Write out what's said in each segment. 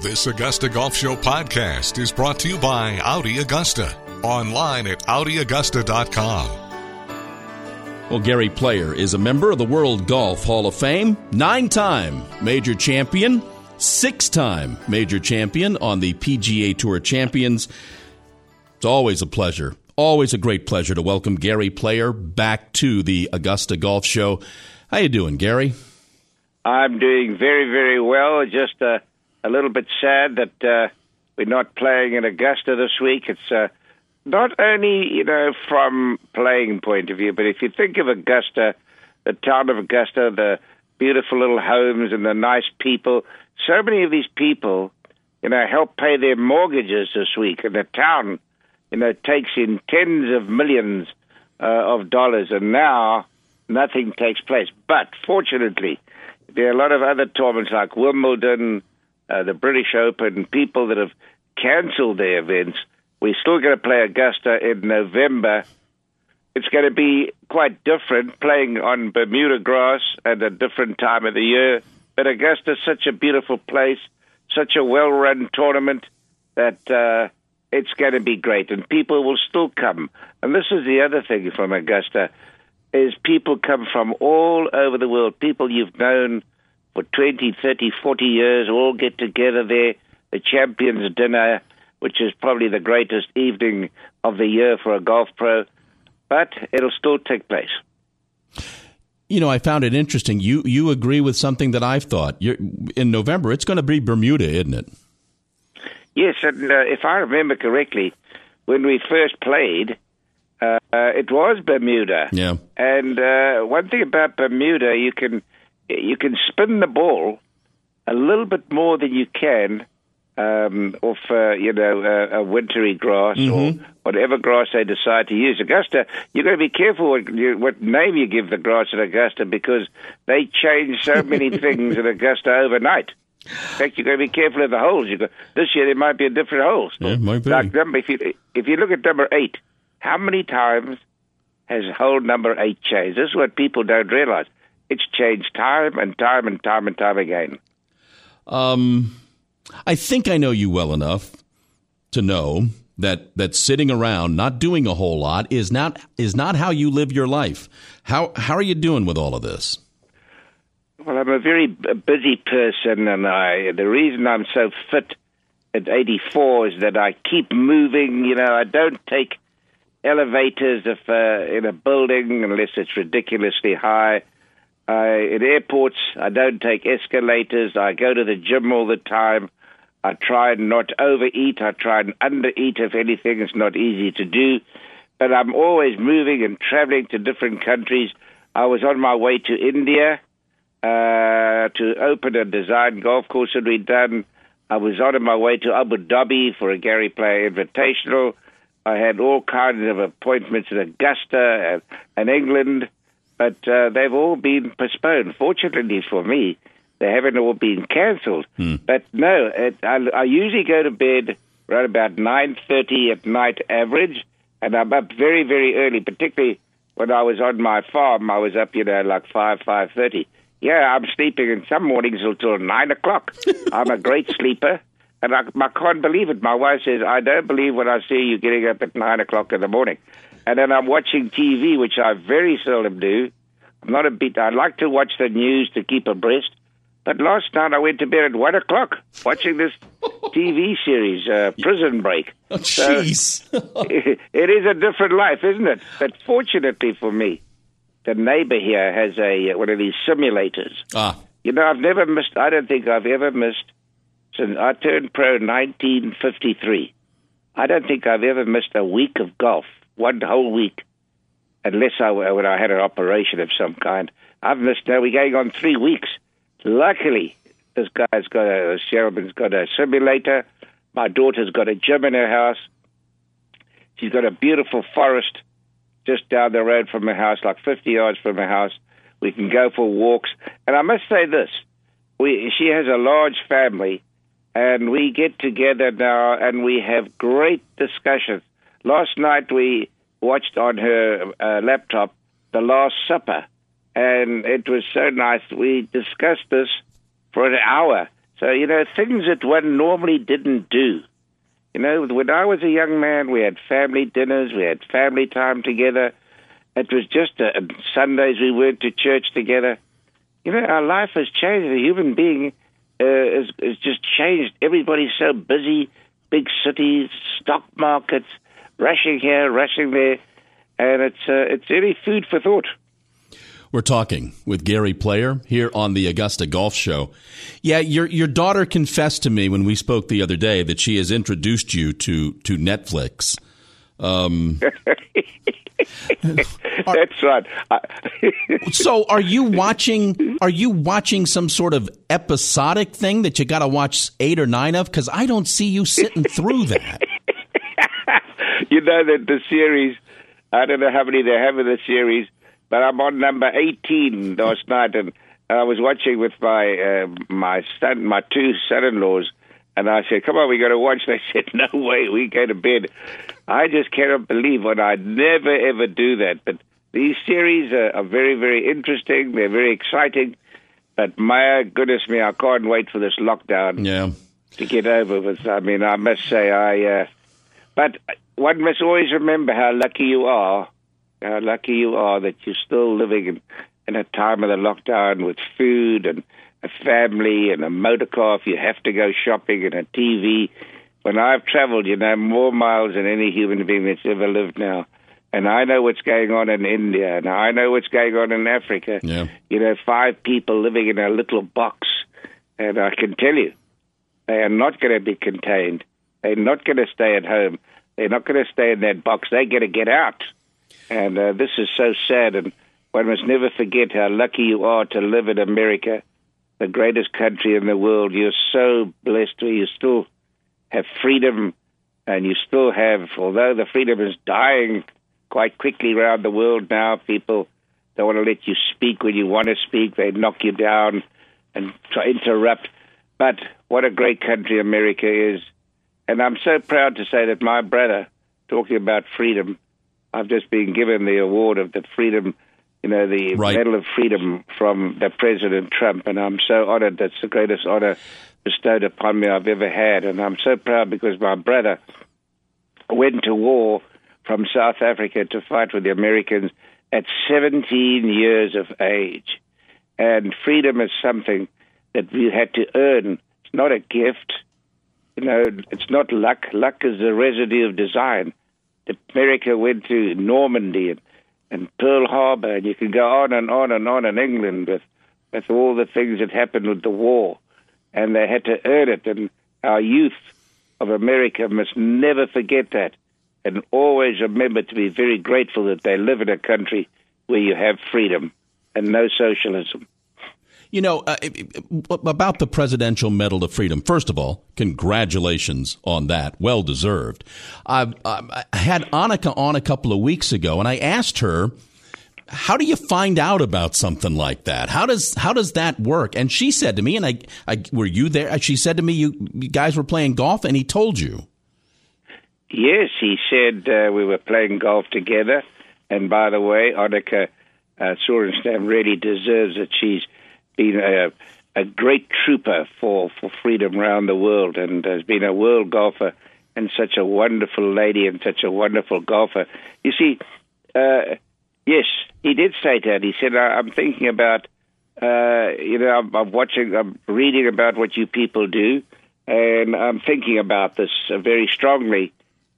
This Augusta Golf Show podcast is brought to you by Audi Augusta. Online at AudiAugusta.com. Well, Gary Player is a member of the World Golf Hall of Fame, nine time major champion, six time major champion on the PGA Tour Champions. It's always a pleasure, always a great pleasure to welcome Gary Player back to the Augusta Golf Show. How you doing, Gary? I'm doing very, very well. Just uh, a little bit sad that uh, we're not playing in Augusta this week. It's uh, not only, you know, from playing point of view, but if you think of Augusta, the town of Augusta, the beautiful little homes and the nice people, so many of these people, you know, help pay their mortgages this week, and the town, you know, takes in tens of millions uh, of dollars, and now nothing takes place. But fortunately, there are a lot of other tournaments like Wimbledon, uh, the British Open, people that have cancelled their events. We're still going to play Augusta in November. It's going to be quite different playing on Bermuda grass at a different time of the year. But Augusta is such a beautiful place, such a well run tournament that uh, it's going to be great. And people will still come. And this is the other thing from Augusta is people come from all over the world. People you've known for 20, 30, 40 years all get together there. The Champions Dinner, which is probably the greatest evening of the year for a golf pro, but it'll still take place. You know, I found it interesting. You you agree with something that I've thought. You're, in November, it's going to be Bermuda, isn't it? Yes, and uh, if I remember correctly, when we first played, uh, it was Bermuda. Yeah. And uh, one thing about Bermuda, you can you can spin the ball a little bit more than you can um, off, uh, you know, a, a wintry grass Mm-hmm. or whatever grass they decide to use. Augusta, you've got to be careful what, you, what name you give the grass at Augusta because they change so many things at Augusta overnight. In fact, you've got to be careful of the holes. Got, this year there might be a different hole. Yeah, might be. Like number, if you if you look at number eight, how many times has hole number eight changed? This is what people don't realize. It's changed time and time and time and time again. Um, I think I know you well enough to know that that sitting around not doing a whole lot is not is not how you live your life. How how are you doing with all of this? Well, I'm a very busy person, and I the reason I'm so fit at 84 is that I keep moving. You know, I don't take elevators if uh, in a building unless it's ridiculously high. Uh, in airports, I don't take escalators. I go to the gym all the time. I try and not overeat. I try and undereat if anything. It's not easy to do. But I'm always moving and traveling to different countries. I was on my way to India uh, to open a design golf course that we'd done. I was on my way to Abu Dhabi for a Gary Player Invitational. I had all kinds of appointments in Augusta and, and England, but uh, they've all been postponed. Fortunately for me, they haven't all been cancelled. But no, it, I, I usually go to bed around about nine thirty at night average, and I'm up very very early. Particularly when I was on my farm, I was up you know like five five thirty. Yeah, I'm sleeping in some mornings until nine o'clock. I'm a great sleeper. And I, I can't believe it. My wife says, I don't believe when I see you getting up at nine o'clock in the morning. And then I'm watching TV, which I very seldom do. I'm not a bit, I like to watch the news to keep abreast. But last night I went to bed at one o'clock watching this TV series, uh, Prison Break. Oh, So- Jeez. it is a different life, isn't it? But fortunately for me, the neighbor here has a one of these simulators. ah, You know, I've never missed. I don't think I've ever missed since I turned pro in 1953. I don't think I've ever missed a week of golf, one whole week, unless I when I had an operation of some kind. I've missed. Now we're going on three weeks. Luckily, this guy's got a this gentleman's got a simulator. My daughter's got a gym in her house. She's got a beautiful forest just down the road from her house, like 50 yards from her house. We can go for walks. And I must say this we, she has a large family, and we get together now and we have great discussions. Last night we watched on her uh, laptop The Last Supper, and it was so nice. We discussed this for an hour. So, you know, things that one normally didn't do. You know, when I was a young man, we had family dinners, we had family time together. It was just a, Sundays we went to church together. You know, our life has changed. The human being uh, just changed. Everybody's so busy, big cities, stock markets, rushing here, rushing there, and it's uh, it's really food for thought. We're talking with Gary Player here on the Augusta Golf Show. Yeah, your your daughter confessed to me when we spoke the other day that she has introduced you to to Netflix. Um, That's right. so, are you watching? Are you watching some sort of episodic thing that you got to watch eight or nine of? Because I don't see you sitting through that. You know that the series. I don't know how many they have in the series, but I'm on number 18 last night, and I was watching with my uh, my son, my two son-in-laws, and I said, "Come on, we got to watch." They said, "No way, we go to bed." I just cannot believe what I'd never ever do that. But these series are, are very, very interesting. They're very exciting. But my goodness me, I can't wait for this lockdown. Yeah. To get over with. I mean, I must say, I. Uh, but one must always remember how lucky you are how lucky you are that you're still living in, in a time of the lockdown with food and a family and a motor car if you have to go shopping and a TV. When I've traveled, you know, more miles than any human being that's ever lived now. And I know what's going on in India, and I know what's going on in Africa. Yeah. You know, five people living in a little box. And I can tell you, they are not going to be contained. They're not going to stay at home. They're not going to stay in that box. They're going to get out. And uh, this is so sad, and one must never forget how lucky you are to live in America, the greatest country in the world. You're so blessed you still have freedom, and you still have, although the freedom is dying quite quickly around the world now, people don't want to let you speak when you want to speak. They knock you down and try to interrupt. But what a great country America is. And I'm so proud to say that my brother, talking about freedom, I've just been given the award of the freedom, you know, the right. Medal of Freedom from the President Trump, and I'm so honored. That's the greatest honor bestowed upon me I've ever had, and I'm so proud because my brother went to war from South Africa to fight with the Americans at 17 years of age, and freedom is something that we had to earn. It's not a gift. You know, it's not luck. Luck is the residue of design. America went to Normandy and, and Pearl Harbor, and you can go on and on and on in England with with all the things that happened with the war, and they had to earn it. And our youth of America must never forget that, and always remember to be very grateful that they live in a country where you have freedom and no socialism. You know, uh, about the Presidential Medal of Freedom, first of all, congratulations on that. Well deserved. I, I had Annika on a couple of weeks ago, and I asked her, how do you find out about something like that? How does how does that work? And she said to me, and I, I were you there? She said to me, you, you guys were playing golf, and he told you. Yes, he said uh, we were playing golf together. And by the way, Annika uh, Sorenstam really deserves it. She's been a, a great trooper for, for freedom around the world and has been a world golfer and such a wonderful lady and such a wonderful golfer. You see, uh, yes, he did say that. He said, I'm thinking about, uh, you know, I'm, I'm, watching, I'm reading about what you people do, and I'm thinking about this very strongly.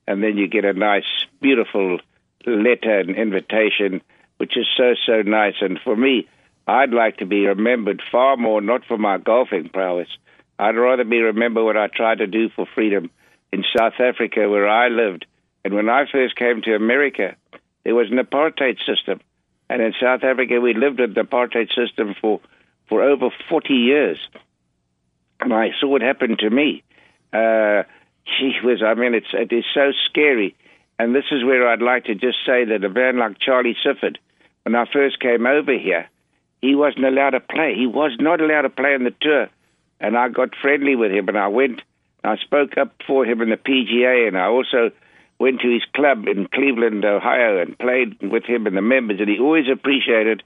And then you get a nice, beautiful letter and invitation, which is so, so nice. And for me, I'd like to be remembered far more not for my golfing prowess. I'd rather be remembered what I tried to do for freedom in South Africa, where I lived. And when I first came to America, there was an apartheid system. And in South Africa, we lived in the apartheid system for, for over 40 years. And I saw what happened to me. Uh, whiz, I mean, it's, it is so scary. And this is where I'd like to just say that a man like Charlie Sifford, when I first came over here, he wasn't allowed to play. He was not allowed to play on the tour. And I got friendly with him, and I went, I spoke up for him in the PGA, and I also went to his club in Cleveland, Ohio, and played with him and the members, and he always appreciated.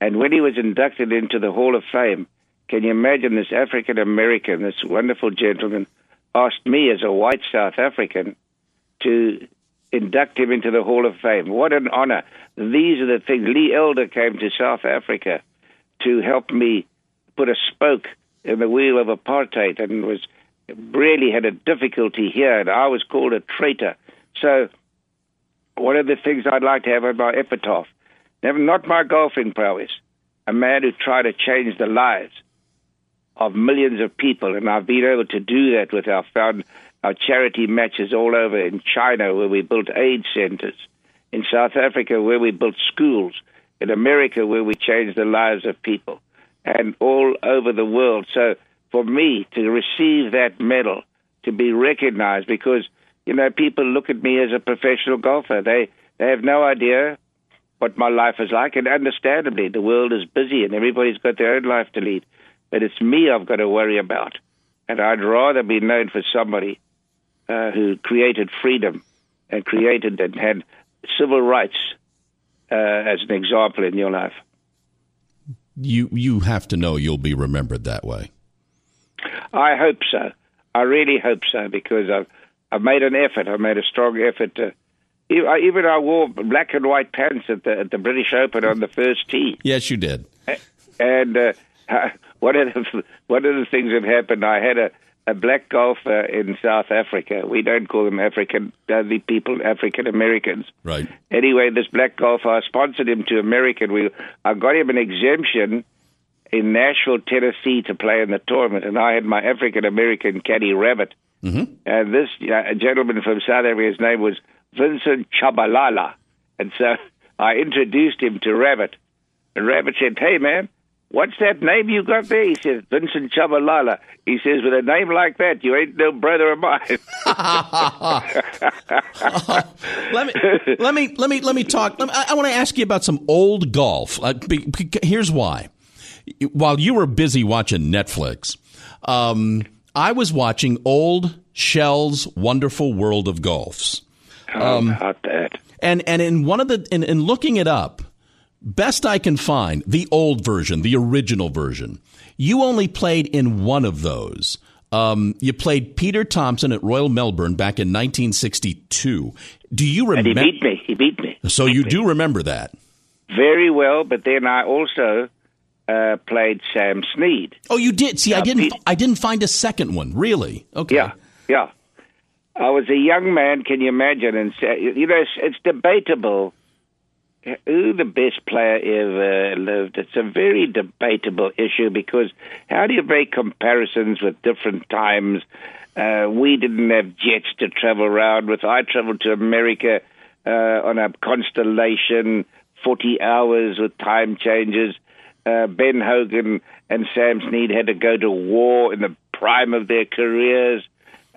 And when he was inducted into the Hall of Fame, can you imagine this African American, this wonderful gentleman, asked me as a white South African to induct him into the Hall of Fame. What an honor. These are the things. Lee Elder came to South Africa to help me put a spoke in the wheel of apartheid and was really had a difficulty here, and I was called a traitor. So, one of the things I'd like to have on my epitaph, never, not my golfing prowess, a man who tried to change the lives of millions of people, and I've been able to do that with our found our charity matches all over in China, where we built aid centers, in South Africa, where we built schools, in America, where we change the lives of people, and all over the world. So, for me to receive that medal, to be recognized, because you know people look at me as a professional golfer, they they have no idea what my life is like, and understandably, the world is busy and everybody's got their own life to lead. But it's me I've got to worry about, and I'd rather be known for somebody uh, who created freedom and created and had civil rights uh, as an example in your life. You you have to know you'll be remembered that way. I hope so. I really hope so because I've I've made an effort. I've made a strong effort to. Even I wore black and white pants at the at the British Open on the first tee. Yes, you did. And uh, one of the one of the things that happened, I had a a black golfer in South Africa. We don't call them African, uh, the people African Americans. Right. Anyway, this black golfer, I sponsored him to American. We, I got him an exemption in Nashville, Tennessee, to play in the tournament, and I had my African American caddy Rabbit. Mm-hmm. And this uh, gentleman from South Africa, his name was Vincent Tshabalala, and so I introduced him to Rabbit, and Rabbit said, "Hey, man." What's that name you got there? He says, Vincent Tshabalala. He says, with a name like that, you ain't no brother of mine. let me let me let me let me talk. I, I want to ask you about some old golf. Uh, be, here's why. While you were busy watching Netflix, um, I was watching old Shell's Wonderful World of Golfs. Um, How about that? And and in one of the in, in looking it up, best I can find, the old version, the original version. You only played in one of those. Um, you played Peter Thomson at Royal Melbourne back in 1962. Do you remember? And he beat me. He beat me. So you do remember that? Very well, but then I also uh, played Sam Snead. Oh, you did. See, I Uh, didn't. Pete- I didn't find a second one. Really? Okay. Yeah, yeah. I was a young man. Can you imagine? And you know, it's, it's debatable who the best player ever lived. It's a very debatable issue because how do you make comparisons with different times? Uh, we didn't have jets to travel around with. I traveled to America uh, on a Constellation, forty hours with time changes. Uh, ben Hogan and Sam Snead had to go to war in the prime of their careers.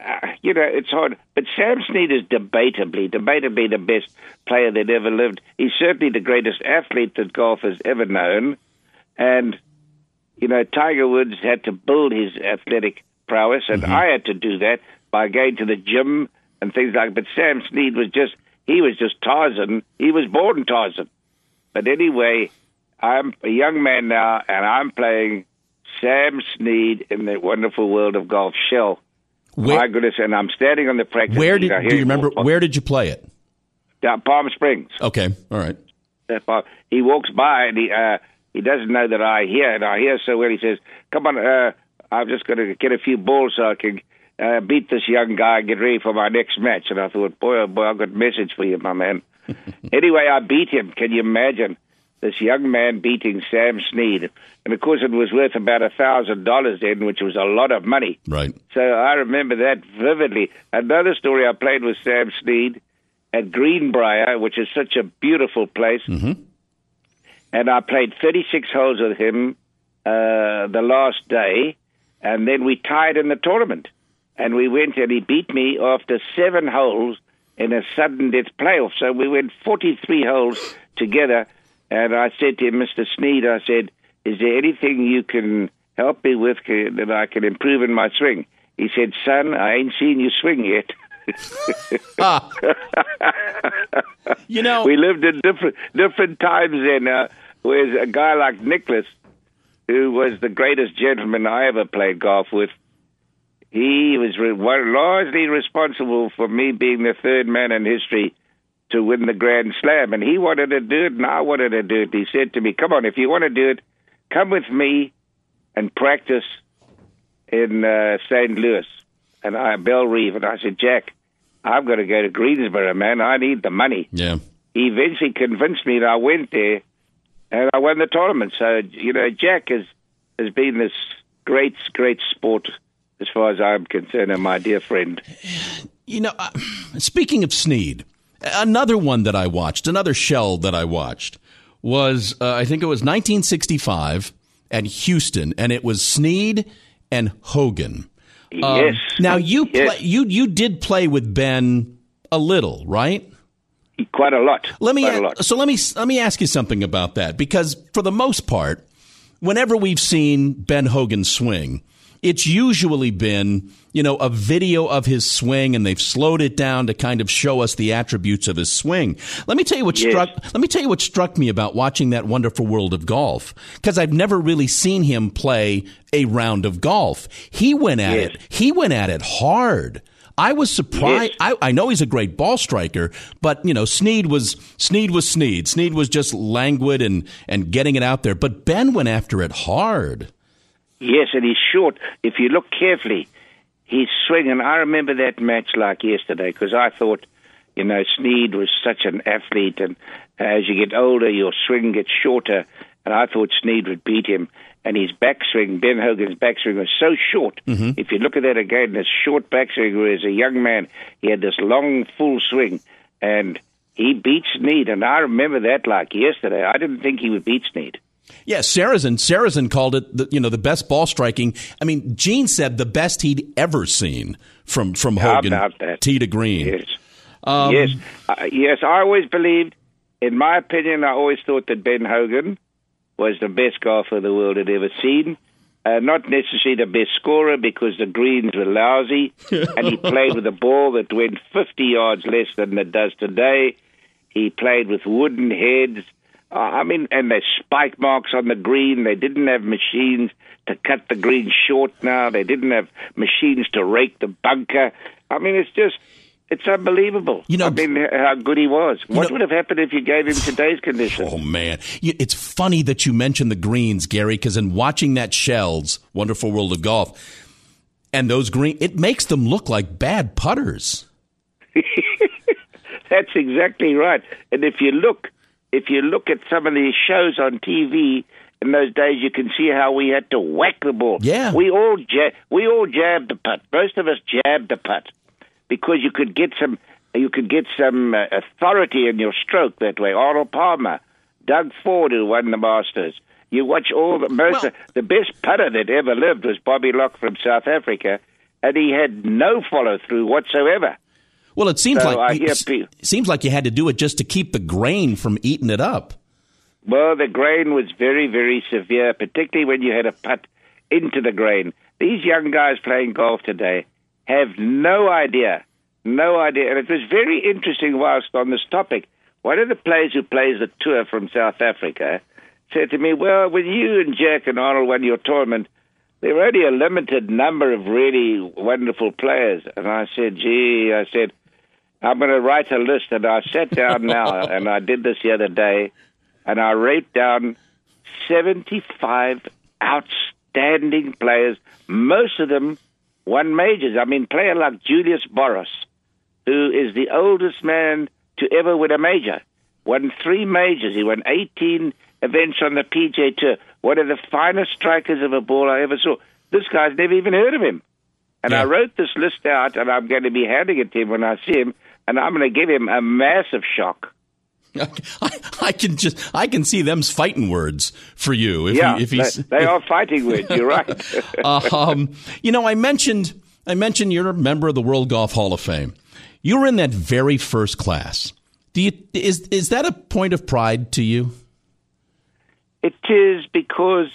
Uh, you know, it's hard. But Sam Snead is debatably, debatably the best player that ever lived. He's certainly the greatest athlete that golf has ever known. And, you know, Tiger Woods had to build his athletic prowess, and I had to do that by going to the gym and things like But Sam Snead was just, he was just Tarzan. He was born Tarzan. But anyway, I'm a young man now, and I'm playing Sam Snead in the wonderful world of golf shell. Where, My goodness, and I'm standing on the practice. where did do you remember? Where did you play it? Down Palm Springs. Okay. All right. He walks by and he uh, he doesn't know that I hear, and I hear so well. He says, "Come on, uh, I'm just going to get a few balls so I can uh, beat this young guy and get ready for my next match." And I thought, "Boy, oh boy, I've got a message for you, my man." anyway, I beat him. Can you imagine? This young man beating Sam Snead, and of course it was worth about a thousand dollars then, which was a lot of money. Right. So I remember that vividly. Another story I played with Sam Snead at Greenbrier, which is such a beautiful place. Mm-hmm. And I played 36 holes with him uh, the last day, and then we tied in the tournament. And we went, and he beat me after seven holes in a sudden death playoff. So we went 43 holes together. And I said to him, Mr. Snead, I said, is there anything you can help me with that I can improve in my swing? He said, son, I ain't seen you swing yet. You know. we lived in different different times then. Uh, whereas a guy like Nicklaus, who was the greatest gentleman I ever played golf with, he was re- largely responsible for me being the third man in history to win the Grand Slam. And he wanted to do it, and I wanted to do it. He said to me, Come on, if you want to do it, come with me and practice in uh, St. Louis. And I, Bellerive. And I said, Jack, I've got to go to Greensboro, man. I need the money. Yeah. He eventually convinced me, and I went there, and I won the tournament. So, you know, Jack has, has been this great, great sport as far as I'm concerned, and my dear friend. You know, uh, speaking of Snead, another one that I watched, another shell that I watched was, uh, I think it was 1965 at Houston, and it was Snead and Hogan. Um, yes. Now you yes. play, you you did play with Ben a little, right? Quite a lot. Let me Quite a lot. so let me let me ask you something about that because for the most part, whenever we've seen Ben Hogan swing, it's usually been, you know, a video of his swing and they've slowed it down to kind of show us the attributes of his swing. Let me tell you what Yes. struck let me tell you what struck me about watching that wonderful world of golf because I've never really seen him play a round of golf. He went at Yes. it. He went at it hard. I was surprised. I, I know he's a great ball striker, but you know, Snead was Snead was Snead. Snead was just languid and and getting it out there. But Ben went after it hard. Yes, and he's short. If you look carefully, he's swinging. I remember that match like yesterday because I thought, you know, Snead was such an athlete, and as you get older, your swing gets shorter. And I thought Snead would beat him. And his backswing, Ben Hogan's backswing, was so short. Mm-hmm. If you look at that again, this short backswing, where as a young man, he had this long, full swing, and he beat Snead. And I remember that like yesterday. I didn't think he would beat Snead. Yeah, Sarazen Sarazen called it the, you know the best ball striking. I mean, Gene said the best he'd ever seen from from How Hogan about that? tee to green. Yes. Um, yes. Uh, yes, I always believed, in my opinion, I always thought that Ben Hogan was the best golfer the world had ever seen. Uh, not necessarily the best scorer because the greens were lousy, and he played with a ball that went 50 yards less than it does today. He played with wooden heads. Uh, I mean, and there's spike marks on the green. They didn't have machines to cut the green short now. They didn't have machines to rake the bunker. I mean, it's just, it's unbelievable. You know- I mean, how good he was. What know- would have happened if you gave him today's conditions? Oh man, it's funny that you mentioned the greens, Gary, because in watching that Shells Wonderful World of Golf and those green, it makes them look like bad putters. That's exactly right. And if you look, if you look at some of these shows on TV in those days, you can see how we had to whack the ball. Yeah. we all ja- we all jabbed the putt. Most of us jabbed the putt because you could get some you could get some uh, authority in your stroke that way. Arnold Palmer, Doug Ford, who won the Masters. You watch all the most Well- the best putter that ever lived was Bobby Locke from South Africa, and he had no follow through whatsoever. Well, it seems So like I it, hear s- pe- seems like you had to do it just to keep the grain from eating it up. Well, the grain was very, very severe, particularly when you had a putt into the grain. These young guys playing golf today have no idea, no idea. And it was very interesting whilst on this topic. One of the players who plays the tour from South Africa said to me, Well, when you and Jack and Arnold won your tournament, there were only a limited number of really wonderful players. And I said, Gee, I said, I'm going to write a list. And I sat down now, and I did this the other day, and I wrote down 75 outstanding players. Most of them won majors. I mean, player like Julius Boros, who is the oldest man to ever win a major, won three majors. He won 18 events on the PJ Tour. One of the finest strikers of a ball I ever saw. This guy's never even heard of him. And I wrote this list out, and I'm going to be handing it to him when I see him, and I'm going to give him a massive shock. I, I can just I can see them's fighting words for you. If yeah, he, if they, he's they are fighting words. You're right. um, you know, I mentioned I mentioned you're a member of the World Golf Hall of Fame. You were in that very first class. Do you is is that a point of pride to you? It is because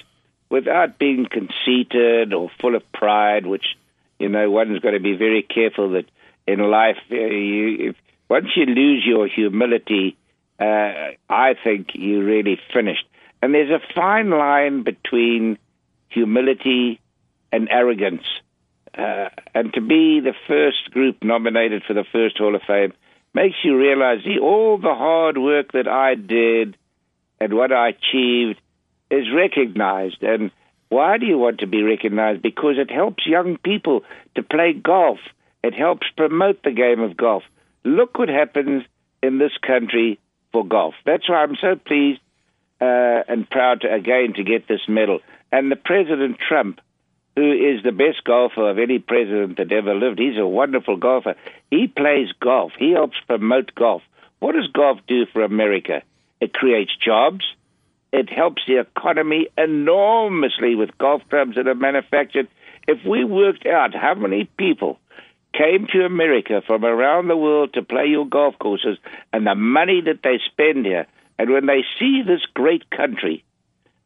without being conceited or full of pride, which you know one's got to be very careful that in life uh, you if once you lose your humility, uh, I think you're really finished. And there's a fine line between humility, and arrogance. Uh, and to be the first group nominated for the first Hall of Fame makes you realize the, all the hard work that I did and what I achieved is recognized. And why do you want to be recognized? Because it helps young people to play golf. It helps promote the game of golf. Look what happens in this country for golf. That's why I'm so pleased uh, and proud to, again to get this medal. And the President Trump, who is the best golfer of any president that ever lived, he's a wonderful golfer. He plays golf. He helps promote golf. What does golf do for America? It creates jobs. It helps the economy enormously with golf clubs that are manufactured. If we worked out how many people came to America from around the world to play your golf courses and the money that they spend here, and when they see this great country,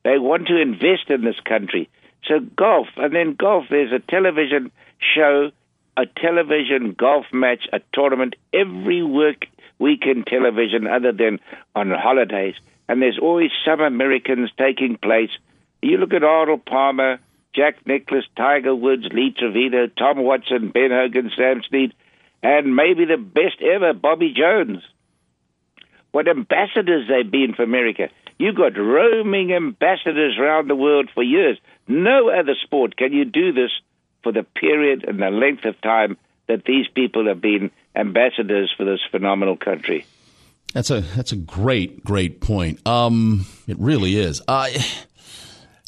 they want to invest in this country. So golf, and then golf, there's a television show, a television golf match, a tournament every work weekend television other than on holidays. And there's always some Americans taking place. You look at Arnold Palmer, Jack Nicklaus, Tiger Woods, Lee Trevino, Tom Watson, Ben Hogan, Sam Snead, and maybe the best ever, Bobby Jones. What ambassadors they've been for America. You've got roaming ambassadors around the world for years. No other sport can you do this for the period and the length of time that these people have been ambassadors for this phenomenal country. That's a that's a great great point. Um, it really is. Uh,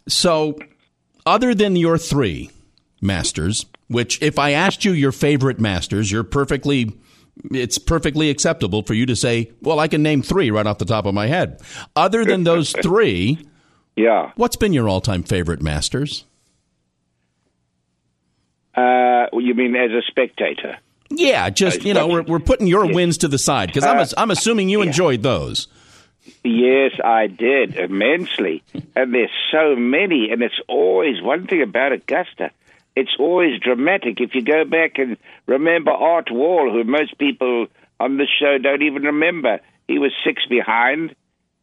so, other than your three masters, which if I asked you your favorite masters, you're perfectly it's perfectly acceptable for you to say, "Well, I can name three right off the top of my head." Other than those three, yeah, what's been your all-time favorite masters? Uh, you mean as a spectator? Yeah, just you know, we're we're putting your wins to the side because I'm I'm assuming you enjoyed those. Yes, I did immensely, and there's so many, and it's always one thing about Augusta. It's always dramatic. If you go back and remember Art Wall, who most people on the show don't even remember, he was six behind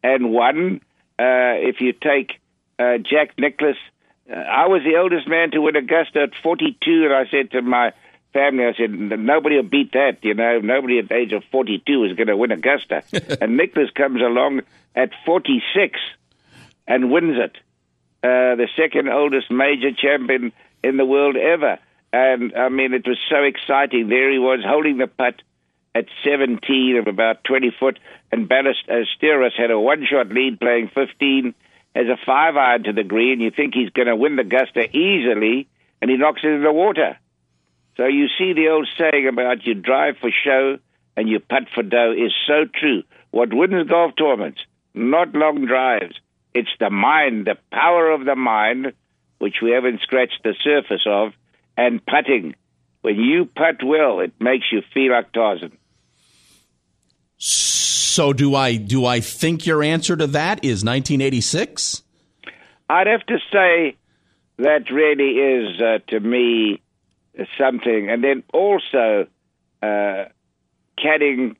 and won. Uh, if you take uh, Jack Nicklaus, uh, I was the oldest man to win Augusta at 42, and I said to my family, I said, nobody will beat that, you know. Nobody at the age of 42 is going to win Augusta. and Nicklaus comes along at 46 and wins it. Uh, the second oldest major champion in the world ever. And, I mean, it was so exciting. There he was holding the putt at 17 of about 20 foot, and Ballesteros had a one-shot lead playing 15 as a five-iron to the green. You think he's going to win the Augusta easily, and he knocks it in the water. So you see the old saying about you drive for show and you putt for dough is so true. What wins golf tournaments? Not long drives. It's the mind, the power of the mind, which we haven't scratched the surface of, and putting. When you putt well, it makes you feel like Tarzan. So do I? Do I think your answer to that is 1986? I'd have to say that really is uh, to me something. And then also, uh, caddying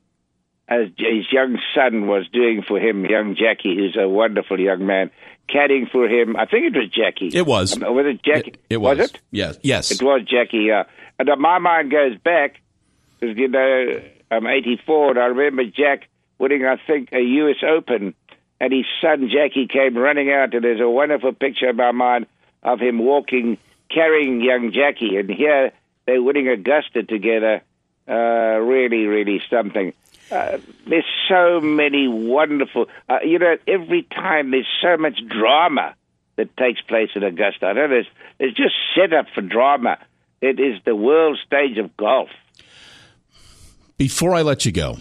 as his young son was doing for him, young Jackie, who's a wonderful young man, caddying for him. I think it was Jackie. It was. Um, was it Jackie? It, it was. was. it? Yes. Yes. It was Jackie. Yeah. And uh, my mind goes back because you know I'm 84, and I remember Jack winning, I think, a U.S. Open, and his son Jackie came running out, and there's a wonderful picture in my mind of him walking carrying young Jackie, and here they're winning Augusta together. Uh, really, really something. Uh, there's so many wonderful. Uh, you know, every time there's so much drama that takes place in Augusta. I know there's, it's just set up for drama. It is the world stage of golf. Before I let you go,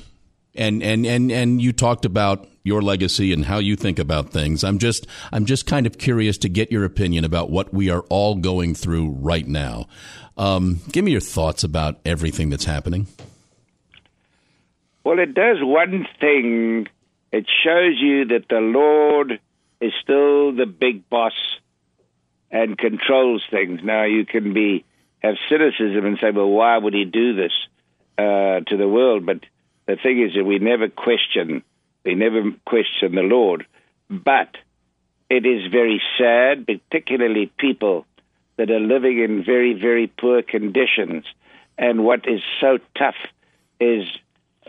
and and and and you talked about your legacy and how you think about things. I'm just I'm just kind of curious to get your opinion about what we are all going through right now. Um, give me your thoughts about everything that's happening. Well, it does one thing. It shows you that the Lord is still the big boss and controls things. Now you can be have cynicism and say, "Well, why would he do this uh, to the world?" But the thing is that we never question, we never question the Lord. But it is very sad, particularly people that are living in very, very poor conditions. And what is so tough is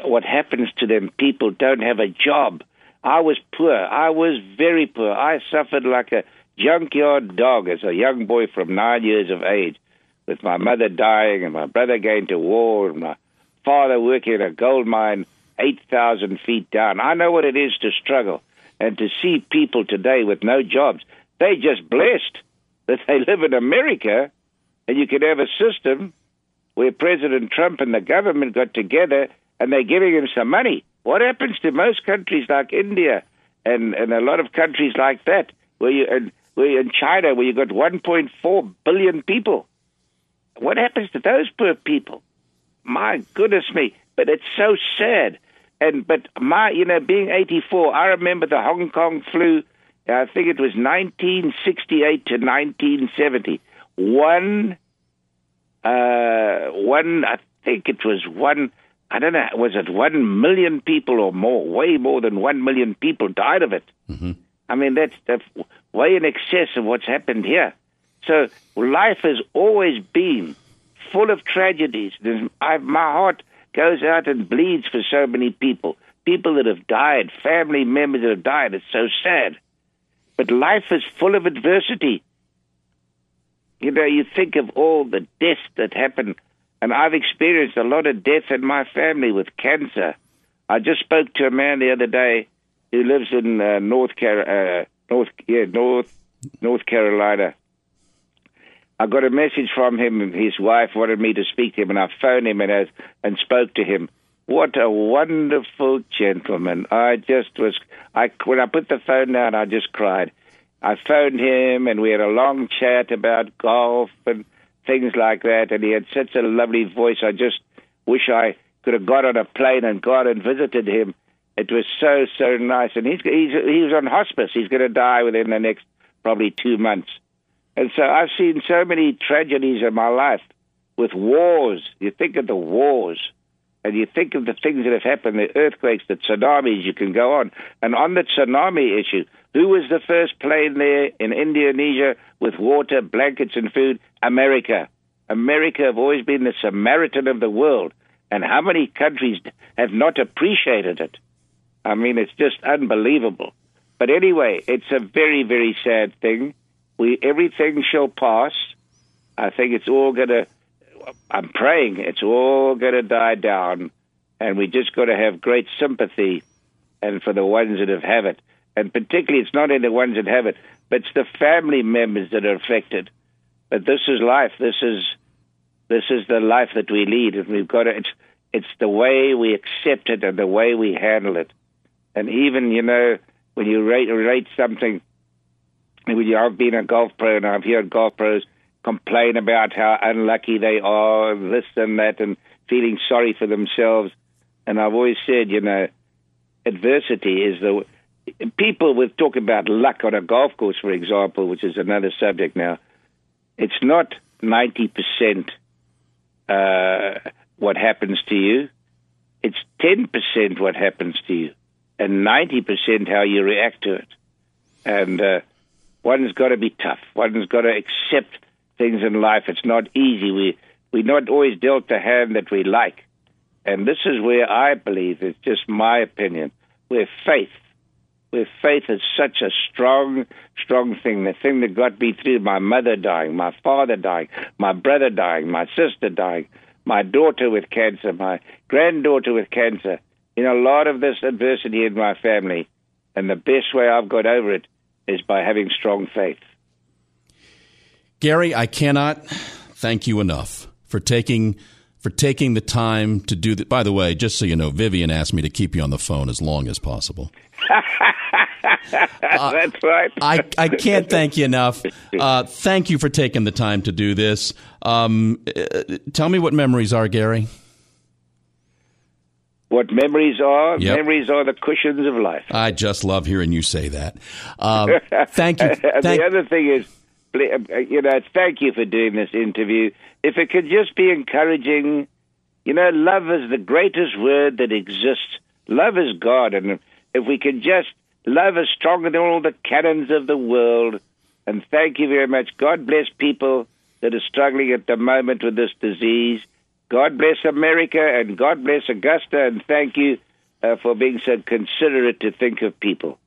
what happens to them. People don't have a job. I was poor. I was very poor. I suffered like a junkyard dog as a young boy from nine years of age, with my mother dying and my brother going to war and my father working in a gold mine 8,000 feet down. I know what it is to struggle and to see people today with no jobs. They're just blessed that they live in America and you can have a system where President Trump and the government got together and they're giving him some money. What happens to most countries like India and, and a lot of countries like that, where you and where in China where you've got 1.4 billion people? What happens to those poor people? My goodness me! But it's so sad. And but my, you know, being 84, I remember the Hong Kong flu. I think it was 1968 to 1970. One, uh, one. I think it was one I don't know, was it one million people or more? Way more than one million people died of it. Mm-hmm. I mean, that's, that's way in excess of what's happened here. So life has always been full of tragedies. I, my heart goes out and bleeds for so many people. People that have died, family members that have died. It's so sad. But life is full of adversity. You know, you think of all the deaths that happen and I've experienced a lot of death in my family with cancer. I just spoke to a man the other day who lives in uh, North Car- uh, North yeah North North Carolina. I got a message from him. His wife wanted me to speak to him, and I phoned him and uh, and spoke to him. What a wonderful gentleman! I just was. I when I put the phone down, I just cried. I phoned him, and we had a long chat about golf and things like that. And he had such a lovely voice. I just wish I could have got on a plane and gone and visited him. It was so so nice. And he's he's he was on hospice. He's going to die within the next probably two months. And so I've seen so many tragedies in my life with wars. You think of the wars, and you think of the things that have happened, the earthquakes, the tsunamis. You can go on. And on the tsunami issue, who was the first plane there in Indonesia with water, blankets, and food? America. America have always been the Samaritan of the world. And how many countries have not appreciated it? I mean, it's just unbelievable. But anyway, it's a very, very sad thing. We everything shall pass. I think it's all gonna. I'm praying it's all gonna die down, and we just got to have great sympathy, and for the ones that have have it and particularly it's not only the ones that have it, but it's the family members that are affected. But this is life. This is this is the life that we lead, and we've got to. It's it's the way we accept it and the way we handle it. And even you know when you rate rate something, you, I've been a golf pro and I've heard golf pros complain about how unlucky they are, and this and that, and feeling sorry for themselves. And I've always said, you know, adversity is the people with talk about luck on a golf course, for example, which is another subject now. It's not ninety percent uh, what happens to you. It's ten percent what happens to you, and ninety percent how you react to it. And uh, one's got to be tough. One's got to accept things in life. It's not easy. We we're not always dealt the hand that we like, and this is where I believe it's just my opinion. Where faith where faith is such a strong, strong thing. The thing that got me through my mother dying, my father dying, my brother dying, my sister dying, my daughter with cancer, my granddaughter with cancer. Know, a lot of this adversity in my family. And the best way I've got over it is by having strong faith. Gary, I cannot thank you enough for taking for taking the time to do that. By the way, just so you know, Vivian asked me to keep you on the phone as long as possible. That's right. I, I can't thank you enough. Uh, thank you for taking the time to do this. Um, uh, tell me what memories are, Gary. What memories are? Yep. Memories are the cushions of life. I just love hearing you say that. Um, thank you. Thank- the other thing is, uh, you know, thank you for doing this interview. If it could just be encouraging, you know, love is the greatest word that exists. Love is God, and if we could just Love is stronger than all the cannons of the world. And thank you very much. God bless people that are struggling at the moment with this disease. God bless America and God bless Augusta. And thank you uh, for being so considerate to think of people.